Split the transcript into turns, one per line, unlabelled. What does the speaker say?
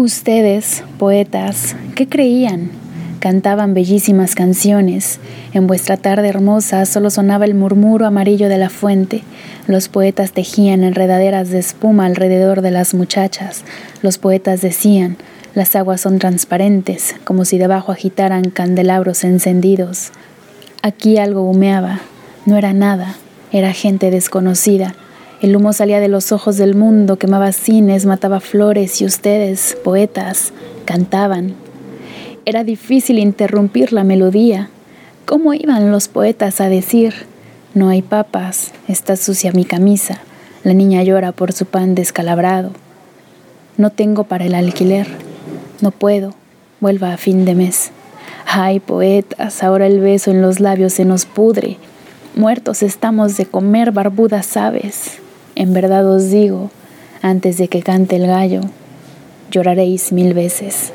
Ustedes, poetas, ¿qué creían? Cantaban bellísimas canciones. En vuestra tarde hermosa solo sonaba el murmuro amarillo de la fuente. Los poetas tejían enredaderas de espuma alrededor de las muchachas. Los poetas decían, las aguas son transparentes, como si debajo agitaran candelabros encendidos. Aquí algo humeaba. No era nada. Era gente desconocida el humo salía de los ojos del mundo, quemaba cines, mataba flores y ustedes, poetas, cantaban. Era difícil interrumpir la melodía. ¿Cómo iban los poetas a decir, no hay papas, está sucia mi camisa, la niña llora por su pan descalabrado, no tengo para el alquiler, no puedo, vuelva a fin de mes. Ay, poetas, ahora el beso en los labios se nos pudre, muertos estamos de comer barbudas aves. En verdad os digo, antes de que cante el gallo, lloraréis mil veces.